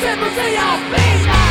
是不是有病啊